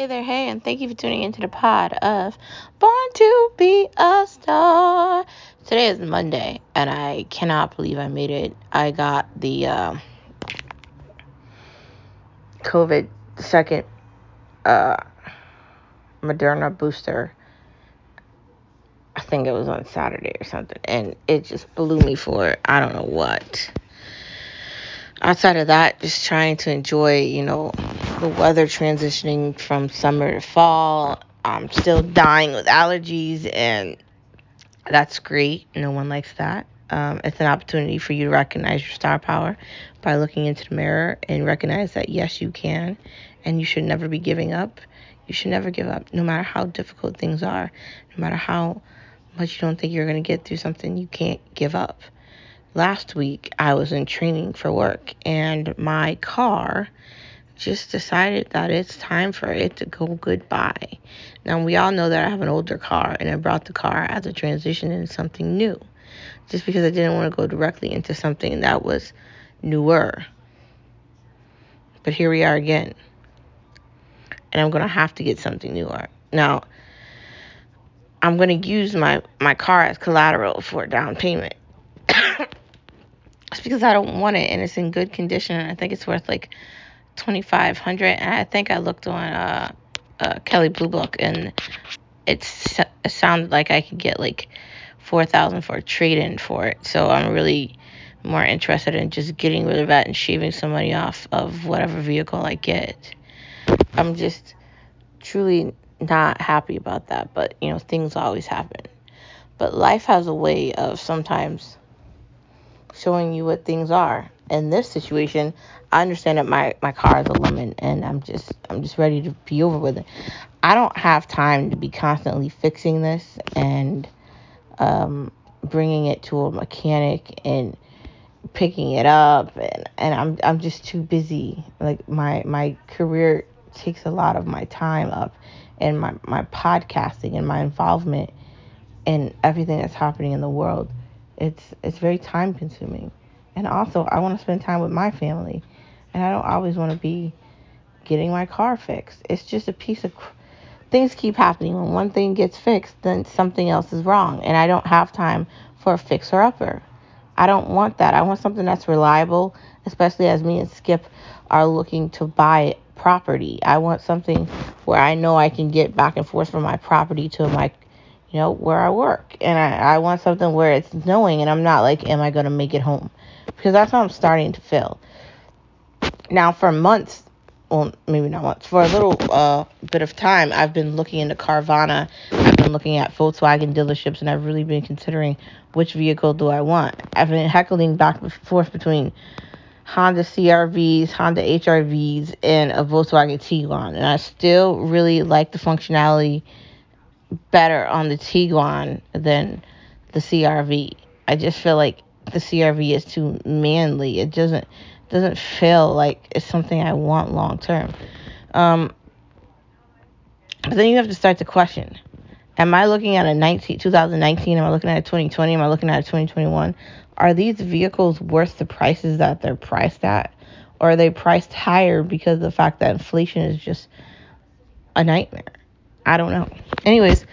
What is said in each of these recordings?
Hey there, hey, and thank you for tuning into the pod of Born to Be a Star. Today is Monday, and I cannot believe I made it. I got the uh, COVID second uh, Moderna booster. I think it was on Saturday or something, and it just blew me for I don't know what. Outside of that, just trying to enjoy, you know, the weather transitioning from summer to fall. I'm still dying with allergies, and that's great. No one likes that. Um, it's an opportunity for you to recognize your star power by looking into the mirror and recognize that yes, you can, and you should never be giving up. You should never give up, no matter how difficult things are, no matter how much you don't think you're going to get through something, you can't give up. Last week, I was in training for work, and my car just decided that it's time for it to go goodbye. Now, we all know that I have an older car and I brought the car as a transition into something new just because I didn't want to go directly into something that was newer. But here we are again. And I'm going to have to get something newer. Now, I'm going to use my, my car as collateral for down payment. it's because I don't want it and it's in good condition. And I think it's worth like 2500 and I think I looked on uh, uh, Kelley Blue Book and it's it sounded like I could get like 4000 for a trade-in for it. So I'm really more interested in just getting rid of that and shaving some money off of whatever vehicle I get. I'm just truly not happy about that, but you know, things always happen. But life has a way of sometimes showing you what things are. In this situation, I understand that my, my car is a lemon and I'm just I'm just ready to be over with it. I don't have time to be constantly fixing this and um, bringing it to a mechanic and picking it up and, and I'm I'm just too busy. Like my my career takes a lot of my time up and my, my podcasting and my involvement in everything that's happening in the world. It's it's very time consuming. And also I want to spend time with my family and I don't always want to be getting my car fixed. It's just a piece of things keep happening. When one thing gets fixed, then something else is wrong, and I don't have time for a fixer upper. I don't want that. I want something that's reliable, especially as me and Skip are looking to buy property. I want something where I know I can get back and forth from my property to my you know, where I work. And I, I want something where it's knowing and I'm not like, am I going to make it home? Because that's how I'm starting to feel. Now, for months, well, maybe not months for a little uh, bit of time, I've been looking into Carvana. I've been looking at Volkswagen dealerships, and I've really been considering which vehicle do I want. I've been heckling back and forth between Honda CRVs, Honda HRVs, and a Volkswagen Tiguan, and I still really like the functionality better on the Tiguan than the CRV. I just feel like the CRV is too manly. It doesn't doesn't feel like it's something I want long term. Um, but then you have to start to question: Am I looking at a 19, 2019? Am I looking at a 2020? Am I looking at a 2021? Are these vehicles worth the prices that they're priced at, or are they priced higher because of the fact that inflation is just a nightmare? I don't know. Anyways,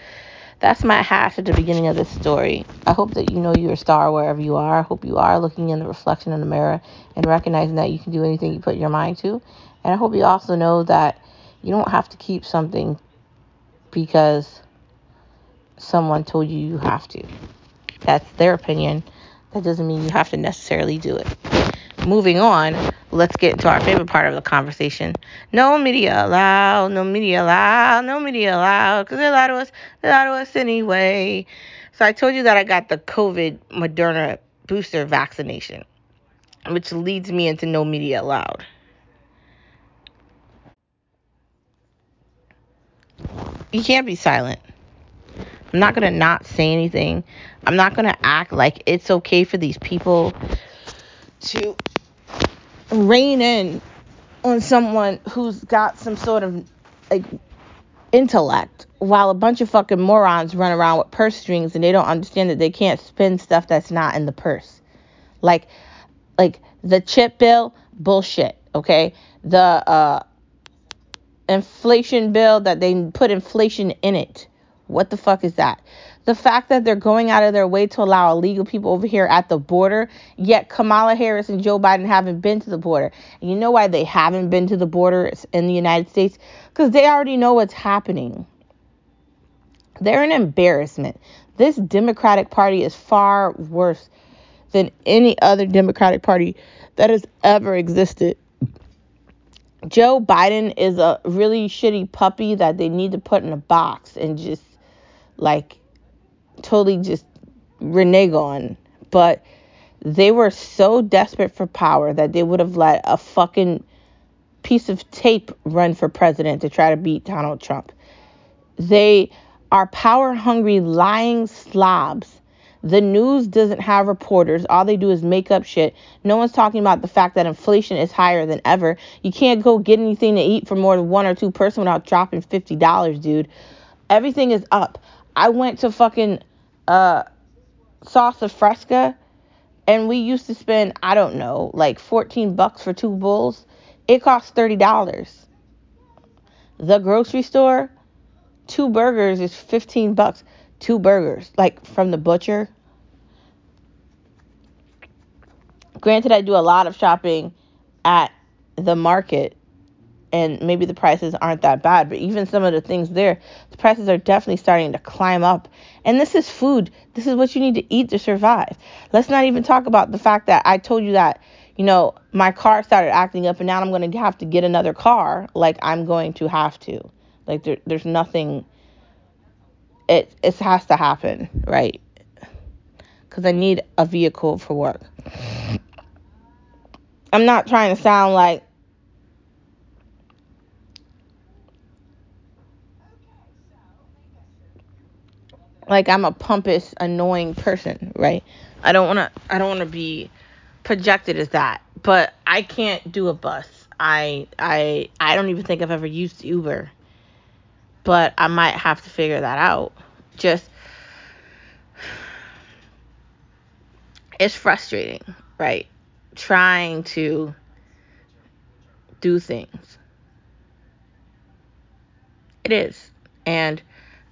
that's my hash at the beginning of this story. I hope that you know you're a star wherever you are. I hope you are looking in the reflection in the mirror and recognizing that you can do anything you put your mind to. And I hope you also know that you don't have to keep something because someone told you you have to. That's their opinion. That doesn't mean you have to necessarily do it. Moving on, let's get into our favorite part of the conversation. No media allowed, no media allowed, no media allowed, because they lie to us, they lie to us anyway. So I told you that I got the COVID Moderna booster vaccination, which leads me into no media allowed. You can't be silent. I'm not going to not say anything. I'm not going to act like it's okay for these people to rein in on someone who's got some sort of like intellect while a bunch of fucking morons run around with purse strings and they don't understand that they can't spend stuff that's not in the purse. Like like the chip bill, bullshit, okay? The uh inflation bill that they put inflation in it. What the fuck is that? The fact that they're going out of their way to allow illegal people over here at the border, yet Kamala Harris and Joe Biden haven't been to the border. And you know why they haven't been to the border in the United States? Because they already know what's happening. They're an embarrassment. This Democratic Party is far worse than any other Democratic Party that has ever existed. Joe Biden is a really shitty puppy that they need to put in a box and just like totally just renege on. But they were so desperate for power that they would have let a fucking piece of tape run for president to try to beat Donald Trump. They are power hungry, lying slobs the news doesn't have reporters. All they do is make up shit. No one's talking about the fact that inflation is higher than ever. You can't go get anything to eat for more than one or two person without dropping $50, dude. Everything is up. I went to fucking uh Salsa Fresca and we used to spend, I don't know, like 14 bucks for two bowls. It costs $30. The grocery store, two burgers is 15 bucks two burgers, like from the butcher. Granted, I do a lot of shopping at the market, and maybe the prices aren't that bad, but even some of the things there, the prices are definitely starting to climb up. And this is food. This is what you need to eat to survive. Let's not even talk about the fact that I told you that, you know, my car started acting up, and now I'm going to have to get another car. Like, I'm going to have to. Like, there, there's nothing it it has to happen, right? Because I need a vehicle for work. I'm not trying to sound like like I'm a pompous, annoying person, right? I don't want to I don't want to be projected as that, but I can't do a bus. I I I don't even think I've ever used Uber but I might have to figure that out. Just it's frustrating, right? Trying to do things. It is. And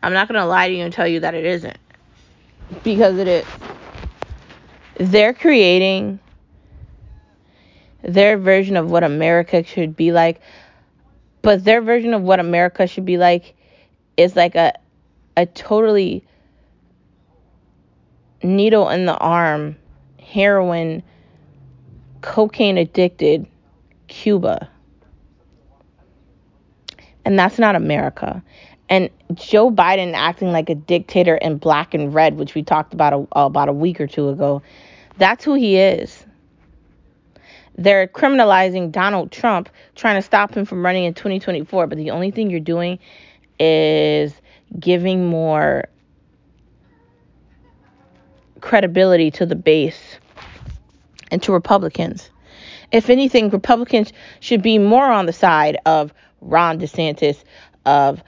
I'm not going to lie to you and tell you that it isn't. Because it is. They're creating their version of what America should be like. But their version of what America should be like is like a a totally needle in the arm, heroin, cocaine addicted Cuba. And that's not America. And Joe Biden acting like a dictator in black and red, which we talked about a, about a week or two ago, that's who he is. They're criminalizing Donald Trump, trying to stop him from running in 2024. But the only thing you're doing is giving more credibility to the base and to Republicans. If anything, Republicans should be more on the side of Ron DeSantis, of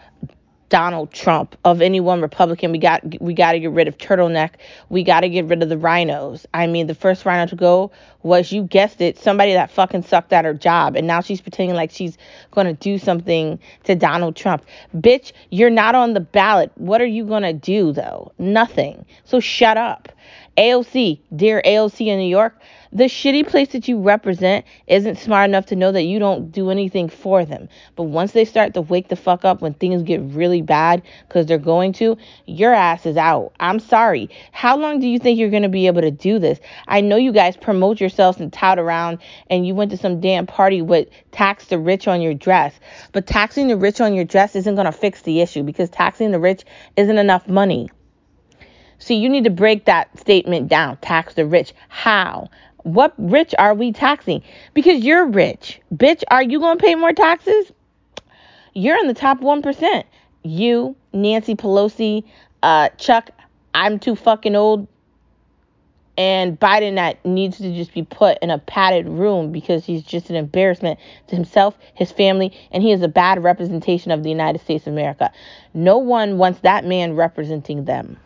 Donald Trump, of any one Republican. We got we got to get rid of turtleneck. We got to get rid of the rhinos. I mean, the first rhino to go was you guessed it, somebody that fucking sucked at her job, and now she's pretending like she's gonna do something to Donald Trump. Bitch, you're not on the ballot. What are you gonna do though? Nothing. So shut up. AOC, dear AOC in New York, the shitty place that you represent isn't smart enough to know that you don't do anything for them. But once they start to wake the fuck up when things get really bad, because they're going to, your ass is out. I'm sorry. How long do you think you're going to be able to do this? I know you guys promote yourselves and tout around, and you went to some damn party with tax the rich on your dress. But taxing the rich on your dress isn't going to fix the issue because taxing the rich isn't enough money. See, you need to break that statement down. Tax the rich. How? What rich are we taxing? Because you're rich. Bitch, are you going to pay more taxes? You're in the top 1%. You, Nancy Pelosi, uh, Chuck, I'm too fucking old. And Biden that needs to just be put in a padded room because he's just an embarrassment to himself, his family, and he is a bad representation of the United States of America. No one wants that man representing them.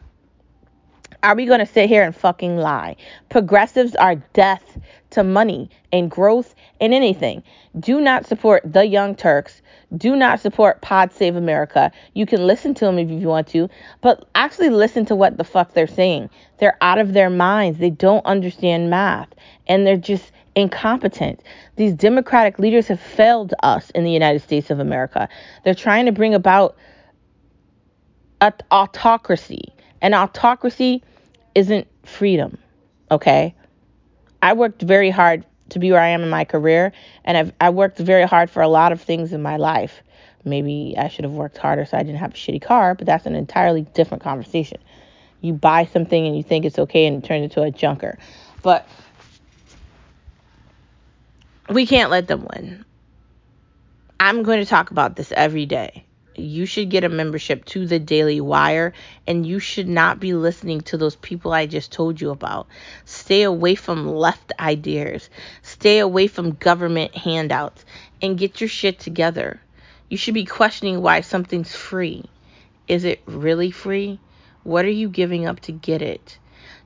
Are we going to sit here and fucking lie? Progressives are death to money and growth and anything. Do not support the Young Turks. Do not support Pod Save America. You can listen to them if you want to, but actually listen to what the fuck they're saying. They're out of their minds. They don't understand math and they're just incompetent. These democratic leaders have failed us in the United States of America. They're trying to bring about a autocracy. And autocracy isn't freedom, okay? I worked very hard to be where I am in my career, and I've I worked very hard for a lot of things in my life. Maybe I should have worked harder so I didn't have a shitty car, but that's an entirely different conversation. You buy something and you think it's okay and it turns into a junker. But we can't let them win. I'm going to talk about this every day you should get a membership to the Daily Wire and you should not be listening to those people I just told you about. Stay away from left ideas, stay away from government handouts, and get your shit together. You should be questioning why something's free. Is it really free? What are you giving up to get it?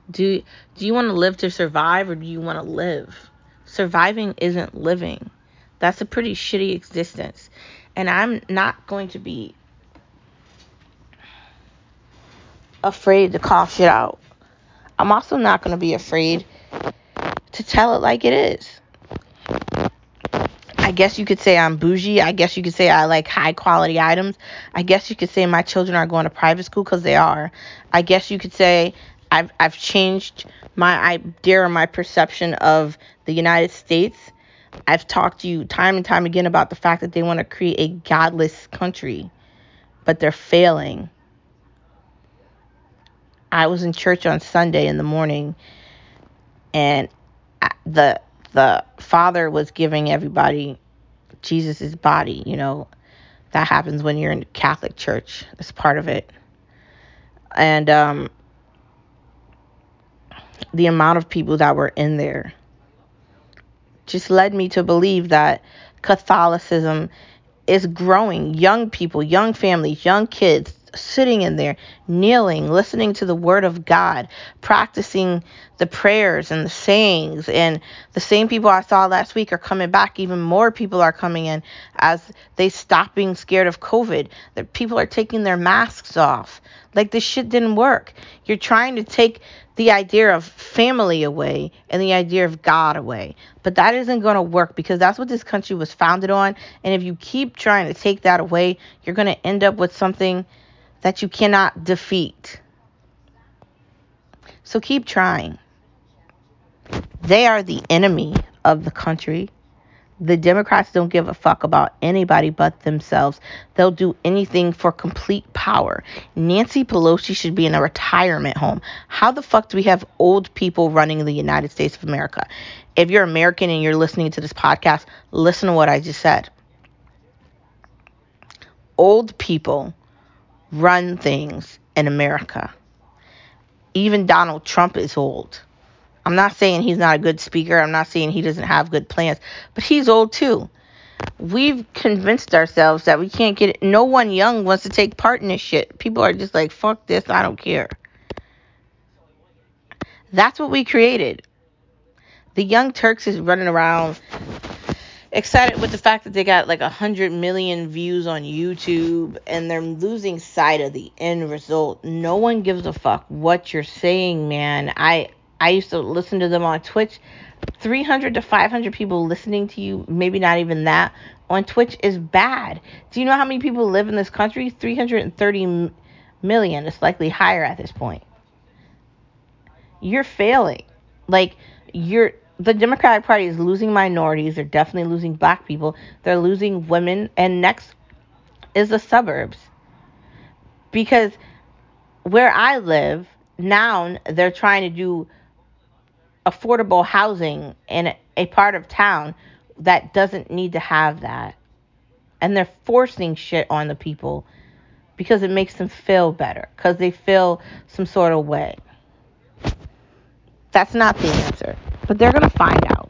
Do, do you want to live to survive or do you want to live? Surviving isn't living. That's a pretty shitty existence. And I'm not going to be afraid to call shit out. I'm also not going to be afraid to tell it like it is. I guess you could say I'm bougie. I guess you could say I like high quality items. I guess you could say my children are going to private school because they are. I guess you could say I've I've changed my idea or my perception of the United States I've talked to you time and time again about the fact that they want to create a godless country, but they're failing. I was in church on Sunday in the morning, and the the father was giving everybody Jesus's body. You know, that happens when you're in Catholic church. It's part of it. And um, the amount of people that were in there just led me to believe that Catholicism is growing. Young people, young families, young kids sitting in there, kneeling, listening to the word of God, practicing the prayers and the sayings. And the same people I saw last week are coming back. Even more people are coming in as they stop being scared of COVID. That people are taking their masks off. Like this shit didn't work. You're trying to take the idea of family away and the idea of God away. But that isn't going to work because that's what this country was founded on. And if you keep trying to take that away, you're going to end up with something that you cannot defeat. So keep trying. They are the enemy of the country. The Democrats don't give a fuck about anybody but themselves. They'll do anything for complete power. Nancy Pelosi should be in a retirement home. How the fuck do we have old people running the United States of America? If you're American and you're listening to this podcast, listen to what I just said. Old people run things in America. Even Donald Trump is old. I'm not saying he's not a good speaker. I'm not saying he doesn't have good plans, but he's old too. We've convinced ourselves that we can't get it. No one young wants to take part in this shit. People are just like, fuck this, I don't care. That's what we created. The Young Turks is running around excited with the fact that they got like a hundred million views on YouTube and they're losing sight of the end result. No one gives a fuck what you're saying, man. I I used to listen to them on Twitch. 300 to 500 people listening to you, maybe not even that, on Twitch is bad. Do you know how many people live in this country? 330 million. It's likely higher at this point. You're failing. Like, you're. The Democratic Party is losing minorities. They're definitely losing black people. They're losing women. And next is the suburbs. Because where I live, now they're trying to do affordable housing in a part of town that doesn't need to have that. And they're forcing shit on the people because it makes them feel better, because they feel some sort of way. That's not the answer. But they're going to find out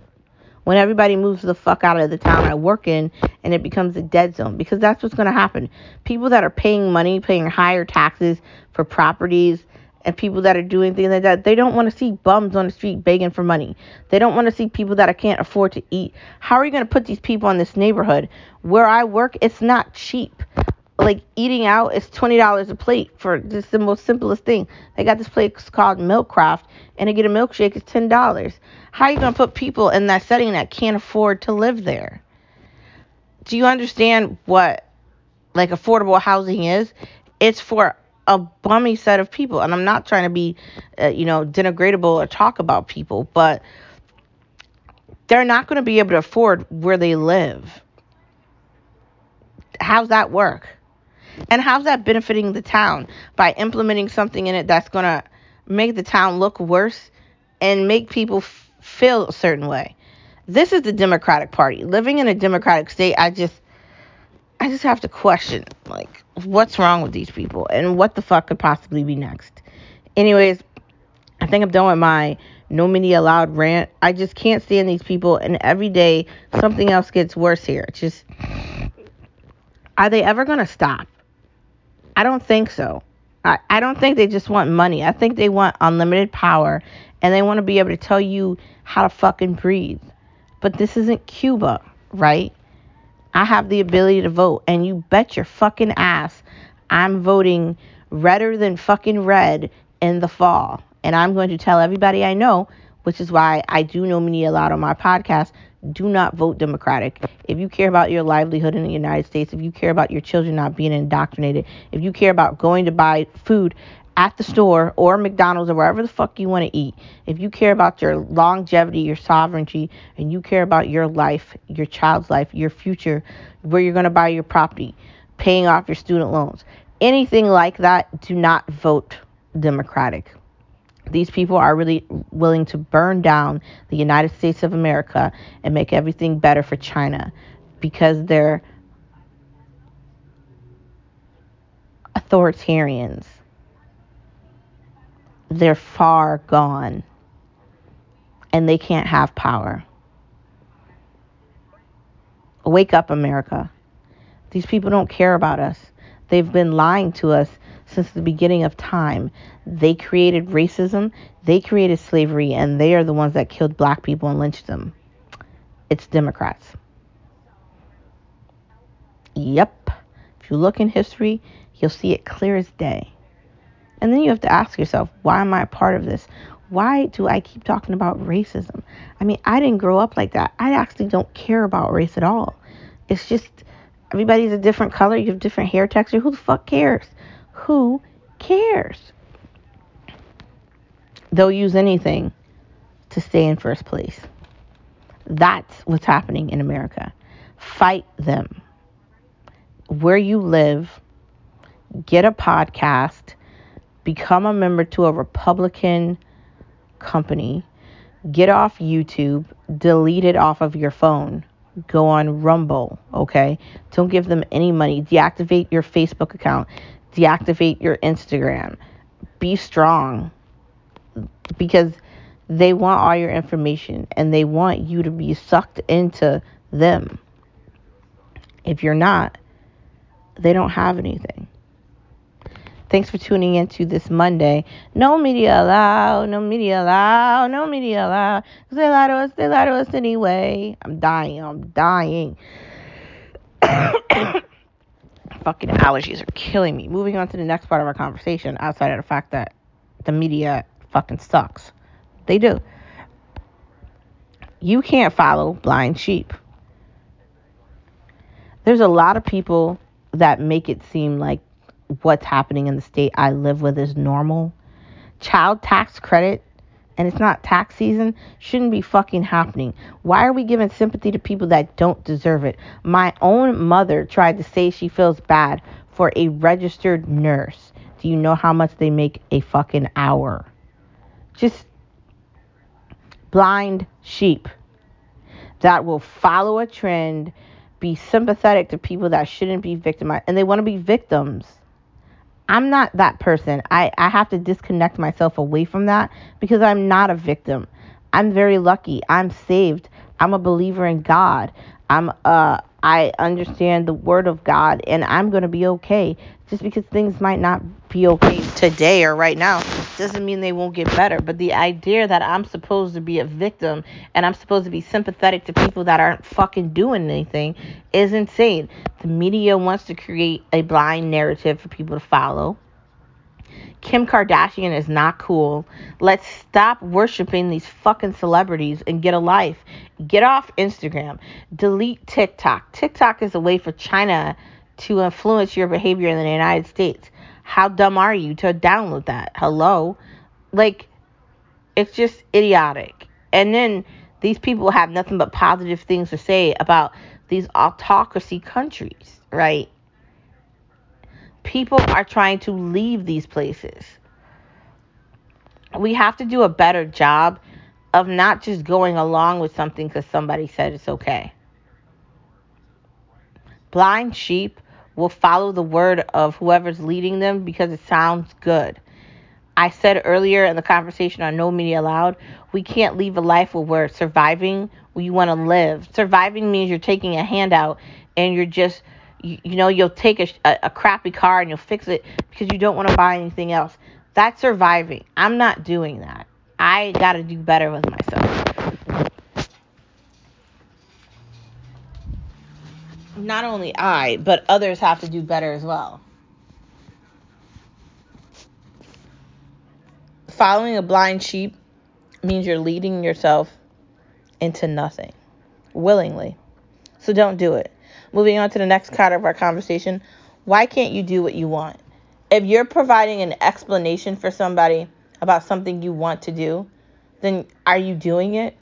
when everybody moves the fuck out of the town I work in and it becomes a dead zone because that's what's going to happen. People that are paying money, paying higher taxes for properties and people that are doing things like that. They don't want to see bums on the street begging for money. They don't want to see people that I can't afford to eat. How are you going to put these people in this neighborhood? Where I work, it's not cheap. Like eating out is twenty dollars a plate for just the most simplest thing. They got this place called Milkcraft, and to get a milkshake is ten dollars. How are you going to put people in that setting that can't afford to live there? Do you understand what like affordable housing is? It's for a bummy set of people. And I'm not trying to be, uh, you know, denigratable or talk about people, but they're not going to be able to afford where they live. How's that work? And how's that benefiting the town by implementing something in it that's going to make the town look worse and make people f- feel a certain way? This is the Democratic Party. Living in a Democratic state, I just I just have to question like what's wrong with these people and what the fuck could possibly be next. Anyways, I think I'm done with my no media allowed rant. I just can't stand these people and every day something else gets worse here. It's just are they ever gonna stop? I don't think so. I, I don't think they just want money. I think they want unlimited power and they want to be able to tell you how to fucking breathe. But this isn't Cuba, right? I have the ability to vote, and you bet your fucking ass I'm voting redder than fucking red in the fall. And I'm going to tell everybody I know, which is why I do know a lot on my podcast, do not vote Democratic. If you care about your livelihood in the United States, if you care about your children not being indoctrinated, if you care about going to buy food at the store or McDonald's or wherever the fuck you want to eat, if you care about your longevity, your sovereignty, and you care about your life, your child's life, your future, where you're going to buy your property, paying off your student loans, anything like that, do not vote Democratic. These people are really willing to burn down the United States of America and make everything better for China because they're authoritarians they're far gone and they can't have power. Wake up, America. These people don't care about us. They've been lying to us since the beginning of time. They created racism, they created slavery, and they are the ones that killed black people and lynched them. It's Democrats. Yep. If you look in history, you'll see it clear as day. And then you have to ask yourself, why am I a part of this? Why do I keep talking about racism? I mean, I didn't grow up like that. I actually don't care about race at all. It's just everybody's a different color, you have different hair texture. Who the fuck cares? Who cares? They'll use anything to stay in first place. That's what's happening in America. Fight them. Where you live, get a podcast become a member to a Republican company, get off YouTube, delete it off of your phone, go on Rumble, okay? Don't give them any money. Deactivate your Facebook account, deactivate your Instagram. Be strong because they want all your information and they want you to be sucked into them. If you're not, they don't have anything. Thanks for tuning in to this Monday. No media allowed, no media allowed, no media allowed. They lie to us, they lie to us anyway. I'm dying, I'm dying. Fucking allergies are killing me. Moving on to the next part of our conversation, outside of the fact that the media fucking sucks. They do. You can't follow blind sheep. There's a lot of people that make it seem like what's happening in the state I live with is normal. Child tax credit, and it's not tax season, shouldn't be fucking happening. Why are we giving sympathy to people that don't deserve it? My own mother tried to say she feels bad for a registered nurse. Do you know how much they make a fucking hour? Just blind sheep that will follow a trend, be sympathetic to people that shouldn't be victimized, and they want to be victims. I'm not that person. I, I have to disconnect myself away from that because I'm not a victim. I'm very lucky. I'm saved. I'm a believer in God. I'm uh I understand the word of God and I'm going to be okay. Just because things might not be okay today or right now doesn't mean they won't get better. But the idea that I'm supposed to be a victim and I'm supposed to be sympathetic to people that aren't fucking doing anything is insane. The media wants to create a blind narrative for people to follow. Kim Kardashian is not cool. Let's stop worshiping these fucking celebrities and get a life. Get off Instagram. Delete TikTok. TikTok is a way for China to influence your behavior in the United States. How dumb are you to download that? Hello? Like, it's just idiotic. And then these people have nothing but positive things to say about these autocracy countries, right? People are trying to leave these places. We have to do a better job of not just going along with something because somebody said it's okay. Blind sheep will follow the word of whoever's leading them because it sounds good. I said earlier in the conversation on No Media Allowed, we can't leave a life where we're surviving, you want to live. Surviving means you're taking a handout and you're just, you, you know, you'll take a, a crappy car and you'll fix it because you don't want to buy anything else. That's surviving. I'm not doing that. I got to do better with myself. Not only I, but others have to do better as well. Following a blind sheep means you're leading yourself into nothing willingly. So don't do it. Moving on to the next part of our conversation. Why can't you do what you want? If you're providing an explanation for somebody about something you want to do, then are you doing it?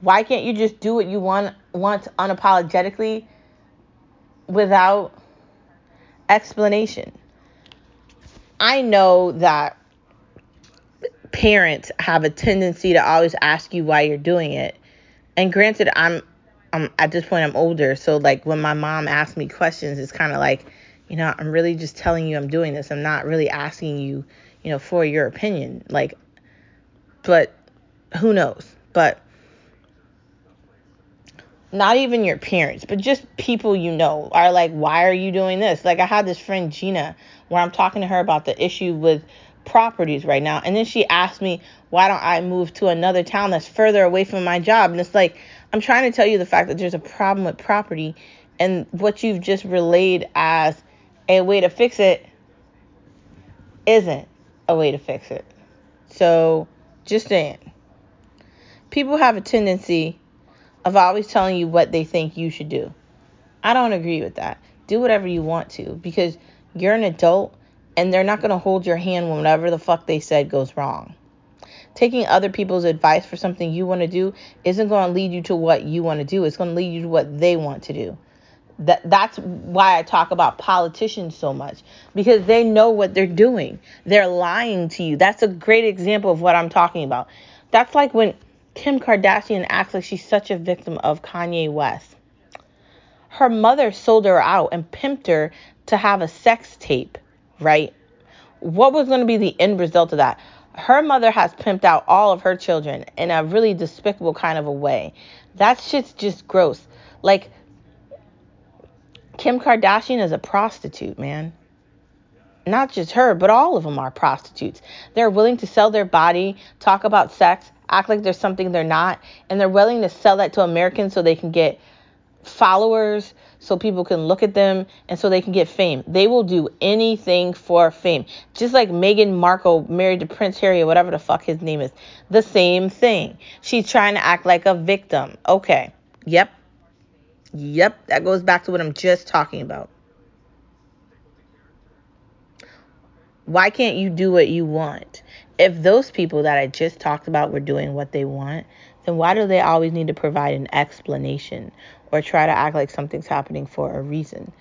Why can't you just do what you want want unapologetically without explanation. I know that parents have a tendency to always ask you why you're doing it. And granted, I'm I'm at this point I'm older, so like when my mom asks me questions, it's kind of like, you know, I'm really just telling you I'm doing this. I'm not really asking you, you know, for your opinion. Like but who knows? But not even your parents, but just people you know are like, why are you doing this? Like, I had this friend, Gina, where I'm talking to her about the issue with properties right now. And then she asked me, why don't I move to another town that's further away from my job? And it's like, I'm trying to tell you the fact that there's a problem with property and what you've just relayed as a way to fix it isn't a way to fix it. So, just saying. People have a tendency of always telling you what they think you should do. I don't agree with that. Do whatever you want to because you're an adult and they're not going to hold your hand when whatever the fuck they said goes wrong. Taking other people's advice for something you want to do isn't going to lead you to what you want to do. It's going to lead you to what they want to do. That that's why I talk about politicians so much because they know what they're doing. They're lying to you. That's a great example of what I'm talking about. That's like when Kim Kardashian acts like she's such a victim of Kanye West. Her mother sold her out and pimped her to have a sex tape, right? What was going to be the end result of that? Her mother has pimped out all of her children in a really despicable kind of a way. That shit's just gross. Like, Kim Kardashian is a prostitute, man. Not just her, but all of them are prostitutes. They're willing to sell their body, talk about sex, act like there's something they're not, and they're willing to sell that to Americans so they can get followers, so people can look at them, and so they can get fame. They will do anything for fame. Just like Meghan Markle married to Prince Harry or whatever the fuck his name is. The same thing. She's trying to act like a victim. Okay. Yep. Yep. That goes back to what I'm just talking about. Why can't you do what you want? If those people that I just talked about were doing what they want, then why do they always need to provide an explanation or try to act like something's happening for a reason?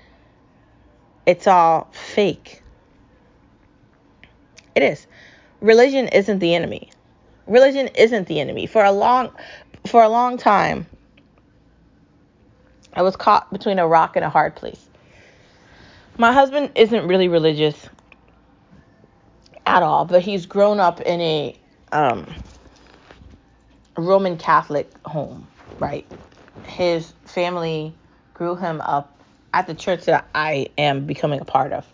It's all fake. It is. Religion isn't the enemy. Religion isn't the enemy. For a long for a long time, I was caught between a rock and a hard place. My husband isn't really religious at all, but he's grown up in a um, Roman Catholic home, right? His family grew him up at the church that I am becoming a part of.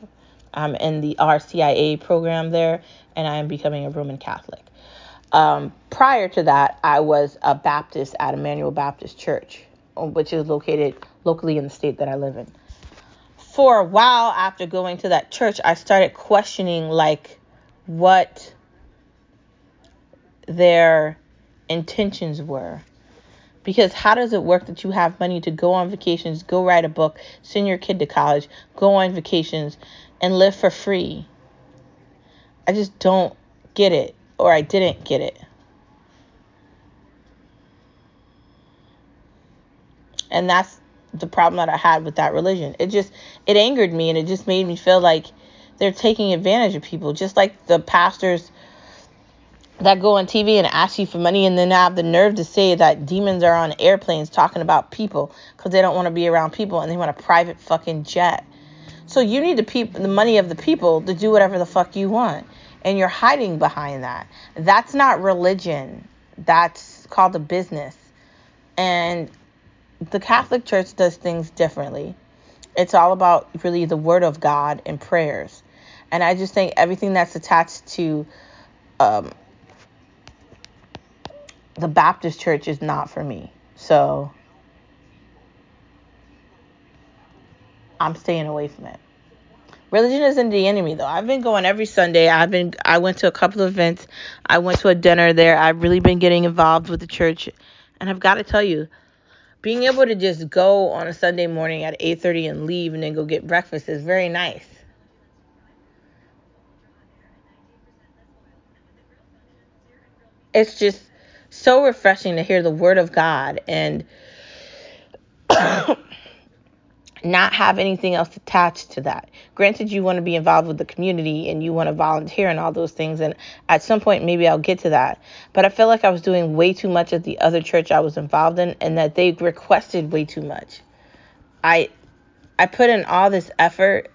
I'm in the RCIA program there, and I am becoming a Roman Catholic. Um, prior to that, I was a Baptist at Emmanuel Baptist Church, which is located locally in the state that I live in. For a while after going to that church, I started questioning like what their intentions were. Because how does it work that you have money to go on vacations, go write a book, send your kid to college, go on vacations, and live for free? I just don't get it, or I didn't get it. And that's the problem that I had with that religion. It just it angered me and it just made me feel like they're taking advantage of people, just like the pastors that go on TV and ask you for money and then have the nerve to say that demons are on airplanes talking about people because they don't want to be around people and they want a private fucking jet. So you need the people, the money of the people to do whatever the fuck you want, and you're hiding behind that. That's not religion. That's called a business, and the Catholic Church does things differently. It's all about really the Word of God and prayers, and I just think everything that's attached to um, the Baptist church is not for me. So I'm staying away from it. Religion isn't the enemy though. I've been going every Sunday. I've been I went to a couple of events. I went to a dinner there. I've really been getting involved with the church. And I've got to tell you, being able to just go on a Sunday morning at 8:30 and leave and then go get breakfast is very nice. It's just so refreshing to hear the word of God and not have anything else attached to that. Granted, you want to be involved with the community and you want to volunteer and all those things. And at some point, maybe I'll get to that. But I feel like I was doing way too much at the other church I was involved in and that they requested way too much. I I put in all this effort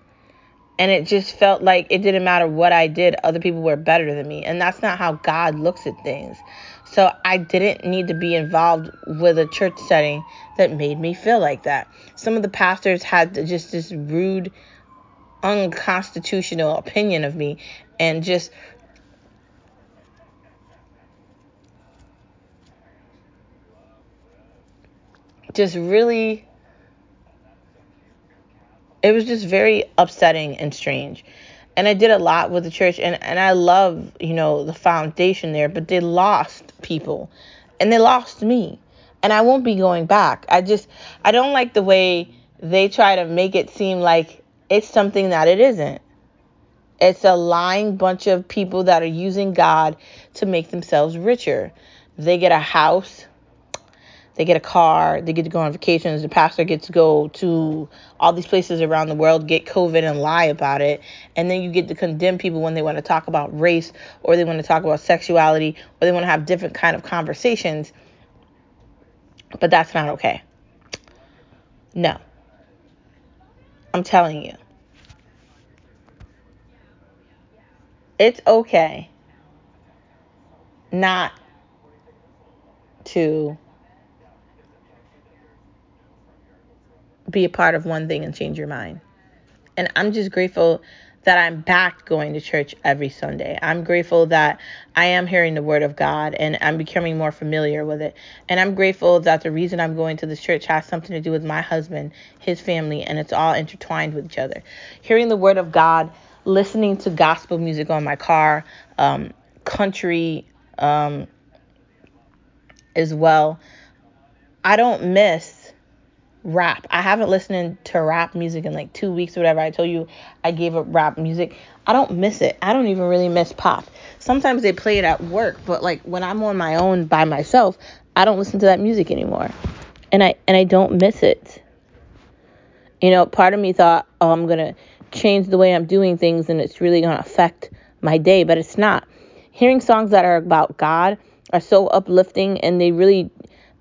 and it just felt like it didn't matter what I did, other people were better than me. And that's not how God looks at things. So I didn't need to be involved with a church setting that made me feel like that. Some of the pastors had just this rude, unconstitutional opinion of me and just just really it was just very upsetting and strange and I did a lot with the church and, and I love, you know, the foundation there, but they lost people and they lost me. And I won't be going back. I just I don't like the way they try to make it seem like it's something that it isn't. It's a lying bunch of people that are using God to make themselves richer. They get a house, they get a car, they get to go on vacations, the pastor gets to go to all these places around the world, get COVID and lie about it, and then you get to condemn people when they want to talk about race or they want to talk about sexuality or they want to have different kind of conversations. But that's not okay. No. I'm telling you. It's okay not to be a part of one thing and change your mind. And I'm just grateful that I'm back going to church every Sunday. I'm grateful that I am hearing the word of God and I'm becoming more familiar with it. And I'm grateful that the reason I'm going to this church has something to do with my husband, his family, and it's all intertwined with each other. Hearing the word of God, listening to gospel music on my car, um, country um, as well. I don't miss rap. I haven't listened to rap music in like two weeks or whatever. I told you I gave up rap music. I don't miss it. I don't even really miss pop. Sometimes they play it at work, but like when I'm on my own by myself, I don't listen to that music anymore. And I and I don't miss it. You know, part of me thought, "Oh, I'm to change the way I'm doing things and it's really to affect my day," but it's not. Hearing songs that are about God are so uplifting and they really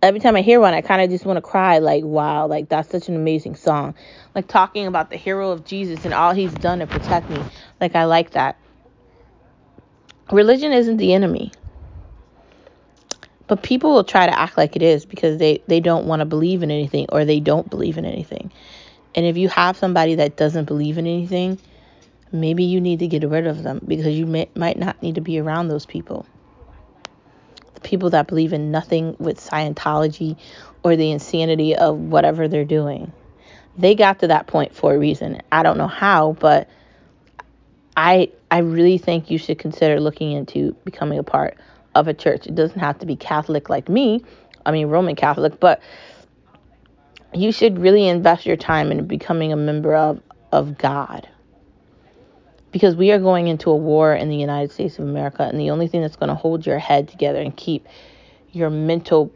every time I hear one, I kind of just want to cry, like, wow, like that's such an amazing song. Like talking about the hero of Jesus and all he's done to protect me. Like, I like that. Religion isn't the enemy. But people will try to act like it is because they, they don't want to believe in anything or they don't believe in anything. And if you have somebody that doesn't believe in anything, Maybe you need to get rid of them because you may, might not need to be around those people. The people that believe in nothing with Scientology or the insanity of whatever they're doing. They got to that point for a reason. I don't know how, but I I really think you should consider looking into becoming a part of a church. It doesn't have to be Catholic like me. I mean Roman Catholic, but you should really invest your time in becoming a member of of God. Because we are going into a war in the United States of America and the only thing that's going to hold your head together and keep your mental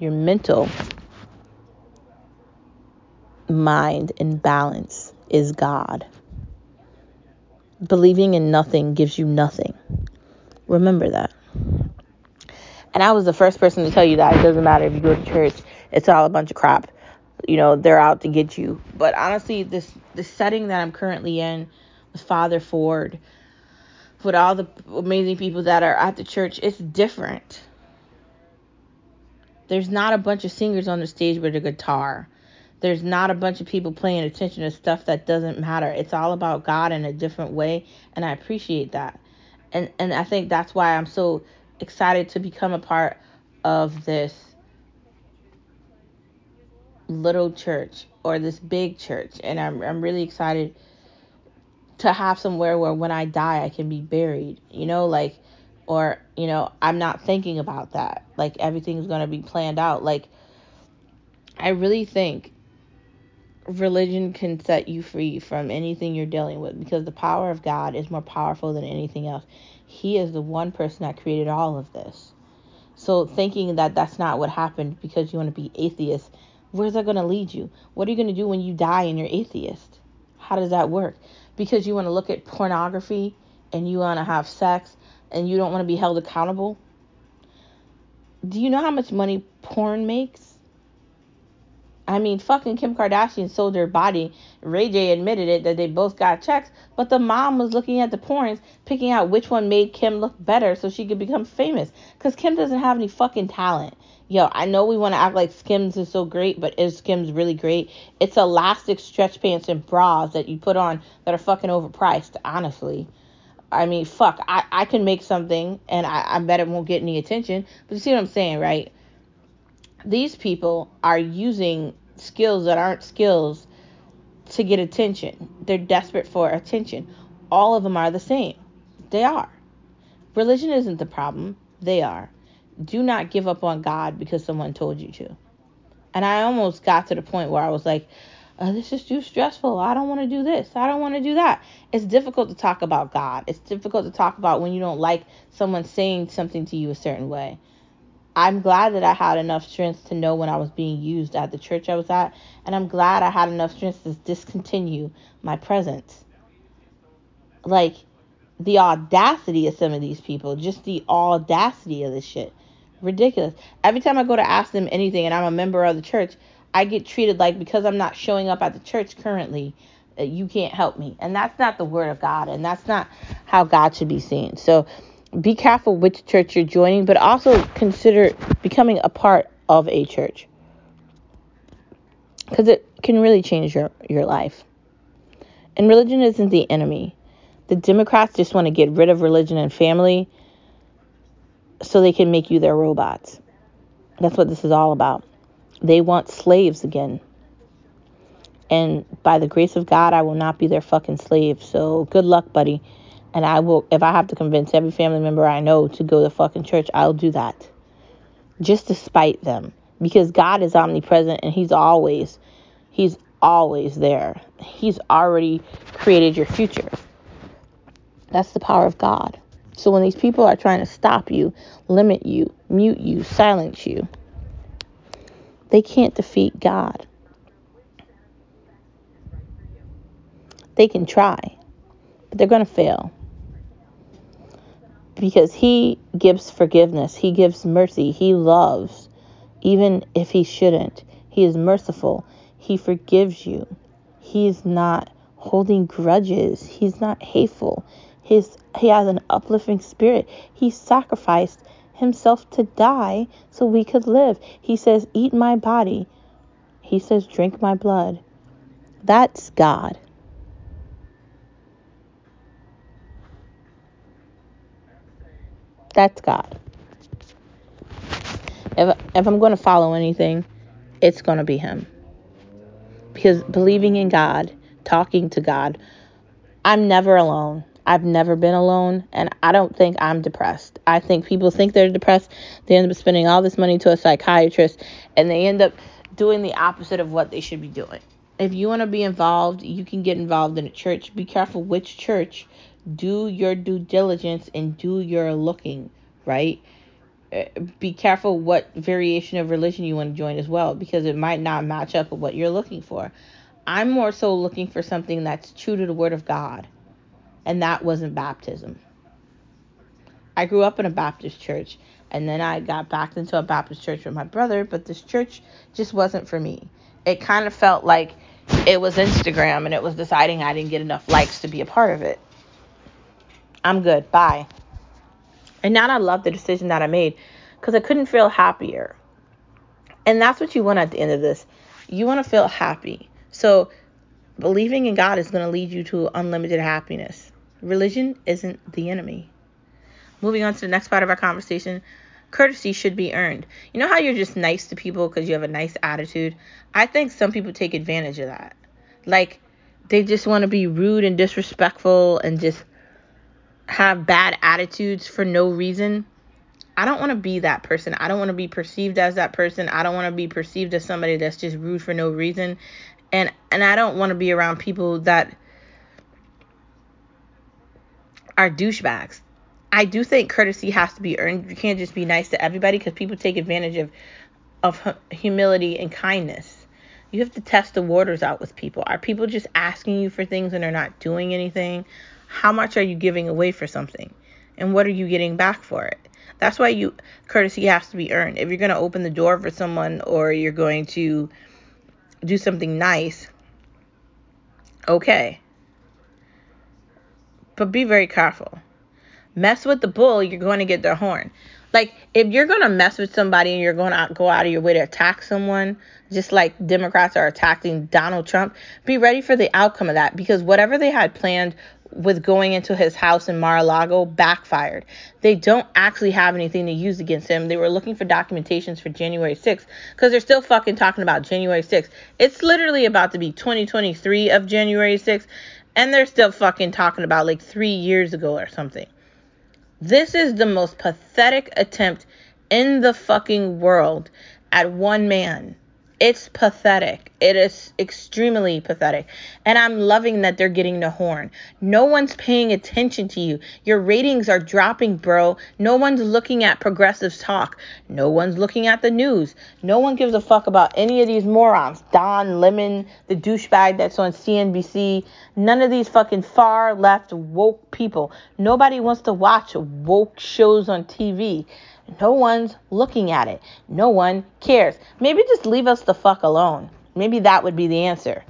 your mental mind in balance is God. Believing in nothing gives you nothing. Remember that. And I was the first person to tell you that it doesn't matter if you go to church, it's all a bunch of crap. You know, they're out to get you. But honestly, this the setting that I'm currently in with Father Ford, with all the amazing people that are at the church, it's different. There's not a bunch of singers on the stage with a guitar. There's not a bunch of people paying attention to stuff that doesn't matter. It's all about God in a different way, and I appreciate that. And and I think that's why I'm so excited to become a part of this little church or this big church and I'm I'm really excited to have somewhere where when I die I can be buried, you know, like or you know, I'm not thinking about that. Like everything's going to be planned out. Like I really think religion can set you free from anything you're dealing with because the power of God is more powerful than anything else. He is the one person that created all of this. So thinking that that's not what happened because you want to be atheist, where's that going to lead you? What are you going to do when you die and you're atheist? How does that work? Because you want to look at pornography and you want to have sex and you don't want to be held accountable? Do you know how much money porn makes? I mean, fucking Kim Kardashian sold her body. Ray J admitted it that they both got checks, but the mom was looking at the porns, picking out which one made Kim look better so she could become famous. Because Kim doesn't have any fucking talent. Yo, I know we want to act like Skims is so great, but is Skims really great? It's elastic stretch pants and bras that you put on that are fucking overpriced, honestly. I mean, fuck, I, I can make something and I, I bet it won't get any attention. But you see what I'm saying, right? These people are using skills that aren't skills to get attention. They're desperate for attention. All of them are the same. They are. Religion isn't the problem, they are. Do not give up on God because someone told you to. And I almost got to the point where I was like, oh, this is too stressful. I don't want to do this. I don't want to do that. It's difficult to talk about God. It's difficult to talk about when you don't like someone saying something to you a certain way. I'm glad that I had enough strength to know when I was being used at the church I was at, and I'm glad I had enough strength to discontinue my presence. Like the audacity of some of these people, just the audacity of this shit. Ridiculous. Every time I go to ask them anything and I'm a member of the church, I get treated like because I'm not showing up at the church currently, uh, you can't help me. And that's not the word of God, and that's not how God should be seen. So be careful which church you're joining, but also consider becoming a part of a church because it can really change your, your life. And religion isn't the enemy. The Democrats just want to get rid of religion and family so they can make you their robots. That's what this is all about. They want slaves again. And by the grace of God, I will not be their fucking slave. So good luck, buddy. And I will, if I have to convince every family member I know to go to fucking church, I'll do that. Just to spite them. Because God is omnipresent and He's always, He's always there. He's already created your future. That's the power of God. So when these people are trying to stop you, limit you, mute you, silence you, they can't defeat God. They can try, but they're going to fail because he gives forgiveness, he gives mercy, he loves, even if he shouldn't. He is merciful, he forgives you. He is not holding grudges, he's not hateful. His, he has an uplifting spirit. He sacrificed himself to die so we could live. He says, Eat my body. He says, Drink my blood. That's God. That's God. If, if I'm going to follow anything, it's going to be Him. Because believing in God, talking to God, I'm never alone. I've never been alone, and I don't think I'm depressed. I think people think they're depressed. They end up spending all this money to a psychiatrist, and they end up doing the opposite of what they should be doing. If you want to be involved, you can get involved in a church. Be careful which church. Do your due diligence and do your looking, right? Uh, be careful what variation of religion you want to join as well, because it might not match up with what you're looking for. I'm more so looking for something that's true to the Word of God and that wasn't baptism. I grew up in a Baptist church, and then I got back into a Baptist church with my brother, but this church just wasn't for me. It kind of felt like it was Instagram, and it was deciding I didn't get enough likes to be a part of it. I'm good. Bye. And now I love the decision that I made because I couldn't feel happier. And that's what you want at the end of this. You want to feel happy. So believing in God is going to lead you to unlimited happiness. Religion isn't the enemy. Moving on to the next part of our conversation courtesy should be earned. You know how you're just nice to people because you have a nice attitude? I think some people take advantage of that. Like, they just want to be rude and disrespectful and just have bad attitudes for no reason. I don't want to be that person. I don't want to be perceived as that person. I don't want to be perceived as somebody that's just rude for no reason. And and I don't want to be around people that are douchebags. I do think courtesy has to be earned. You can't just be nice to everybody because people take advantage of of humility and kindness. You have to test the waters out with people. Are people just asking you for things and they're not doing anything? How much are you giving away for something? And what are you getting back for it? That's why you courtesy has to be earned. If you're going to open the door for someone or you're going to do something nice, okay but be very careful. Mess with the bull, you're going to get their horn. Like if you're going to mess with somebody and you're going to go out of your way to attack someone, just like Democrats are attacking Donald Trump, be ready for the outcome of that because whatever they had planned with going into his house in Mar-a-Lago backfired. They don't actually have anything to use against him. They were looking for documentations for January 6th because they're still fucking talking about January 6th. It's literally about to be 2023 of January 6th and they're still fucking talking about like three years ago or something. This is the most pathetic attempt in the fucking world at one man. It's pathetic. It is extremely pathetic. And I'm loving that they're getting the horn. No one's paying attention to you. Your ratings are dropping, bro. No one's looking at progressives talk. No one's looking at the news. No one gives a fuck about any of these morons. Don Lemon, the douchebag that's on CNBC. None of these fucking far left woke people. Nobody wants to watch woke shows on TV. No one's looking at it. No one cares. Maybe just leave us the fuck alone. Maybe that would be the answer.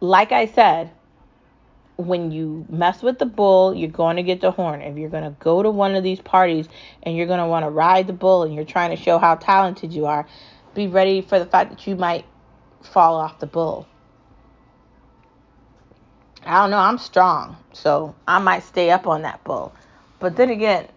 Like I said, when you mess with the bull, you're going to get the horn. If you're going to go to one of these parties and you're going to want to ride the bull and you're trying to show how talented you are, be ready for the fact that you might fall off the bull. I don't know, I'm strong, so I might stay up on that bull. But then again,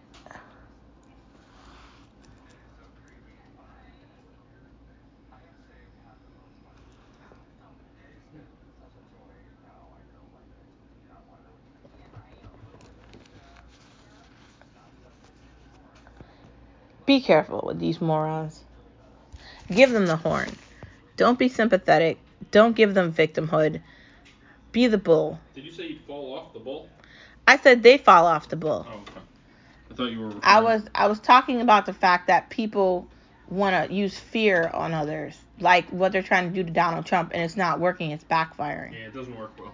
be careful with these morons. Give them the horn. Don't be sympathetic. Don't give them victimhood. Be the bull. Did you say you'd fall off the bull? I said they fall off the bull. Oh, okay. I thought you were. Referring... I was I was talking about the fact that people want to use fear on others, like what they're trying to do to Donald Trump, and it's not working. It's backfiring. Yeah, it doesn't work well.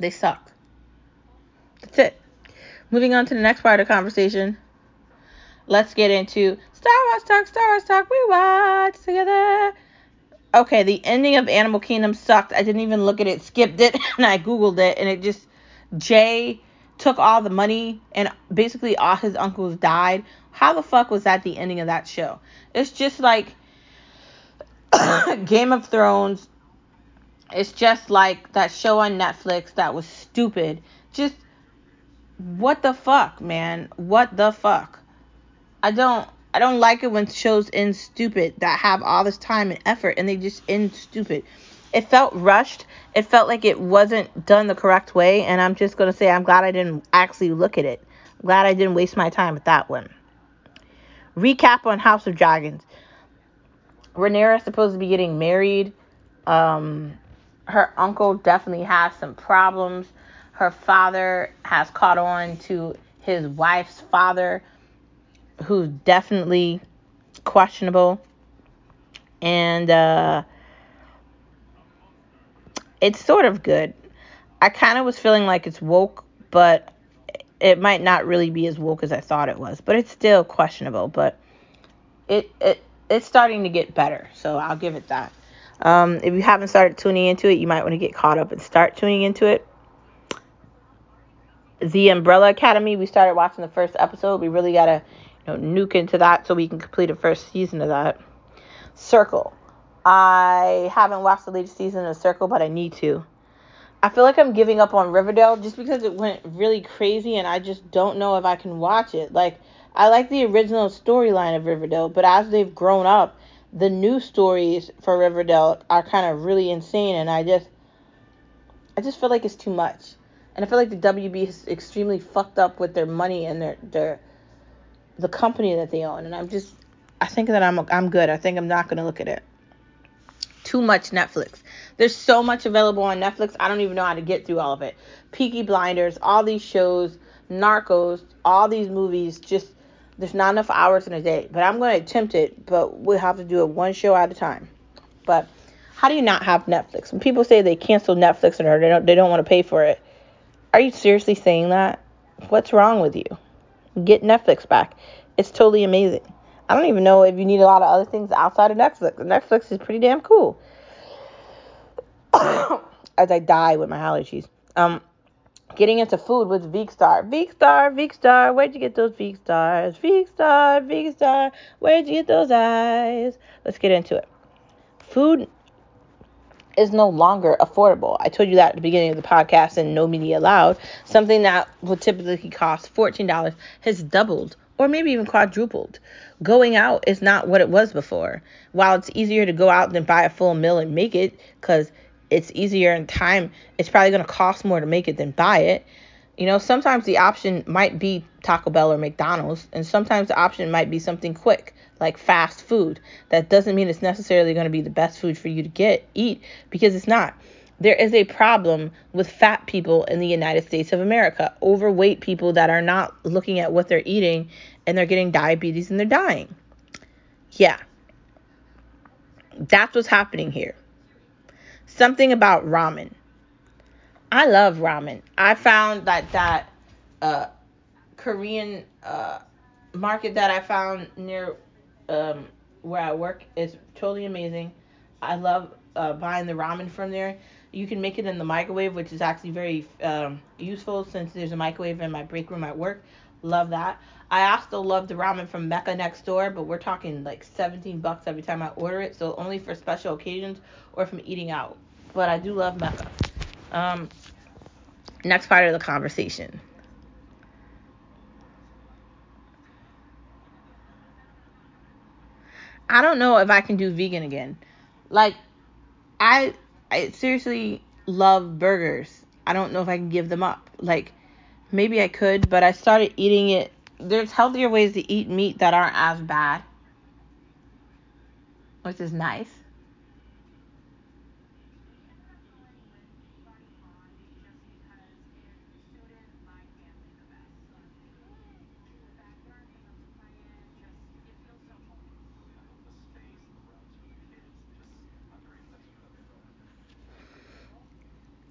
They suck. That's it. Moving on to the next part of the conversation. Let's get into Star Wars talk. Star Wars talk. We watch together. Okay, the ending of Animal Kingdom sucked. I didn't even look at it, skipped it, and I googled it, and it just Jay took all the money and basically all his uncles died. How the fuck was that the ending of that show? It's just like Game of Thrones. It's just like that show on Netflix that was stupid. Just what the fuck, man? What the fuck? I don't I don't like it when shows end stupid that have all this time and effort and they just end stupid. It felt rushed. It felt like it wasn't done the correct way and I'm just going to say I'm glad I didn't actually look at it. I'm glad I didn't waste my time with that one. Recap on House of Dragons. Rhaenyra is supposed to be getting married. Um, her uncle definitely has some problems. Her father has caught on to his wife's father, who's definitely questionable. And uh, it's sort of good. I kind of was feeling like it's woke, but it might not really be as woke as I thought it was. But it's still questionable. But it, it it's starting to get better, so I'll give it that. Um, if you haven't started tuning into it, you might want to get caught up and start tuning into it. The Umbrella Academy, we started watching the first episode. We really gotta, you know, nuke into that so we can complete the first season of that. Circle. I haven't watched the latest season of Circle, but I need to. I feel like I'm giving up on Riverdale just because it went really crazy and I just don't know if I can watch it. Like I like the original storyline of Riverdale, but as they've grown up, the new stories for Riverdale are kind of really insane, and I just, I just feel like it's too much, and I feel like the WB is extremely fucked up with their money and their their, the company that they own, and I'm just, I think that I'm I'm good. I think I'm not gonna look at it. Too much Netflix. There's so much available on Netflix. I don't even know how to get through all of it. Peaky Blinders, all these shows, Narcos, all these movies, just there's not enough hours in a day, but I'm going to attempt it, but we'll have to do it one show at a time. But how do you not have Netflix? When people say they cancel Netflix or they don't they don't want to pay for it, are you seriously saying that? What's wrong with you? Get Netflix back. It's totally amazing. I don't even know if you need a lot of other things outside of Netflix. Netflix is pretty damn cool. As I die with my allergies. Um, getting into food with Veekstar. Veekstar, Veekstar, where'd you get those Veekstars? Veekstar, Veekstar, where'd you get those eyes? Let's get into it. Food is no longer affordable. I told you that at the beginning of the podcast and no media allowed. Something that would typically cost $14 has doubled or maybe even quadrupled. Going out is not what it was before. While it's easier to go out than buy a full meal and make it because it's easier in time. It's probably going to cost more to make it than buy it. You know, sometimes the option might be Taco Bell or McDonald's, and sometimes the option might be something quick, like fast food. That doesn't mean it's necessarily going to be the best food for you to get eat because it's not. There is a problem with fat people in the United States of America, overweight people that are not looking at what they're eating and they're getting diabetes and they're dying. Yeah. That's what's happening here something about ramen. I love ramen. I found that that uh, Korean uh, market that I found near um, where I work is totally amazing. I love uh, buying the ramen from there. You can make it in the microwave, which is actually very um, useful since there's a microwave in my break room at work. Love that. I also love the ramen from Mecca next door, but we're talking like 17 bucks every time I order it, so only for special occasions or from eating out but I do love Mecca. Um, next part of the conversation. I don't know if I can do vegan again. Like, I I seriously love burgers. I don't know if I can give them up. Like, maybe I could, but I started eating it. There's healthier ways to eat meat that aren't as bad, which is nice.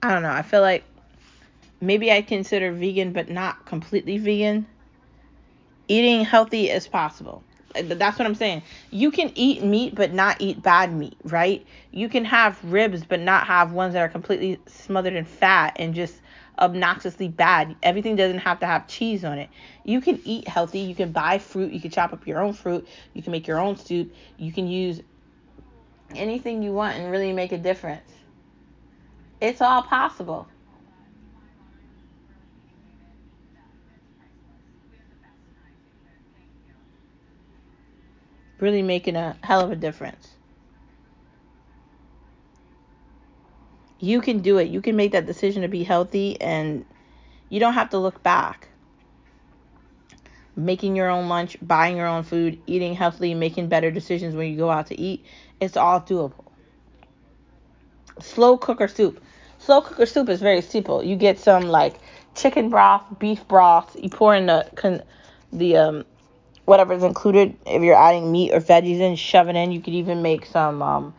I don't know. I feel like maybe I consider vegan, but not completely vegan. Eating healthy as possible. That's what I'm saying. You can eat meat, but not eat bad meat, right? You can have ribs, but not have ones that are completely smothered in fat and just obnoxiously bad. Everything doesn't have to have cheese on it. You can eat healthy. You can buy fruit. You can chop up your own fruit. You can make your own soup. You can use anything you want and really make a difference. It's all possible. Really making a hell of a difference. You can do it. You can make that decision to be healthy and you don't have to look back. Making your own lunch, buying your own food, eating healthy, making better decisions when you go out to eat, it's all doable. Slow cooker soup. Slow cooker soup is very simple. You get some like chicken broth, beef broth. You pour in the con- the um whatever's included. If you're adding meat or veggies in, shove it in. You could even make some um,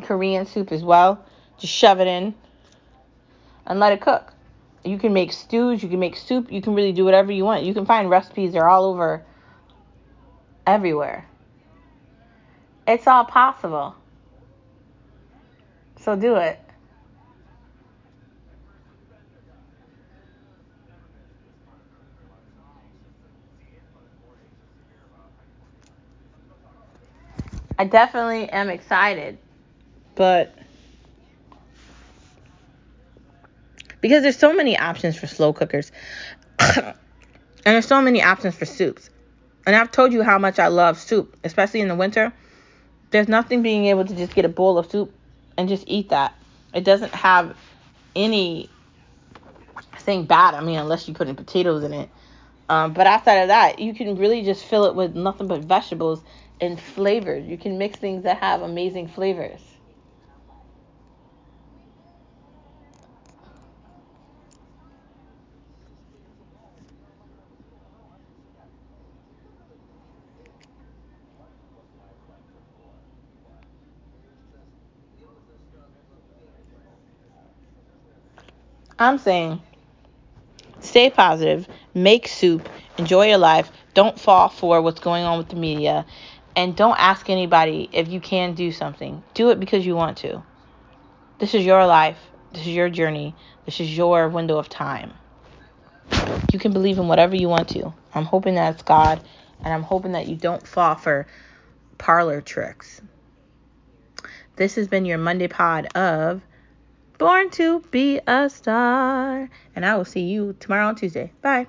Korean soup as well. Just shove it in and let it cook. You can make stews, you can make soup, you can really do whatever you want. You can find recipes, they're all over everywhere. It's all possible. So do it. I definitely am excited, but because there's so many options for slow cookers, and there's so many options for soups. And I've told you how much I love soup, especially in the winter. There's nothing being able to just get a bowl of soup and just eat that. It doesn't have any thing bad. I mean, unless you put in potatoes in it. Um, but outside of that, you can really just fill it with nothing but vegetables and flavors. You can mix things that have amazing flavors. I'm saying stay positive, make soup, enjoy your life, don't fall for what's going on with the media, and don't ask anybody if you can do something. Do it because you want to. This is your life, this is your journey, this is your window of time. You can believe in whatever you want to. I'm hoping that it's God, and I'm hoping that you don't fall for parlor tricks. This has been your Monday pod of Born to be a Star, and I will see you tomorrow on Tuesday. Bye.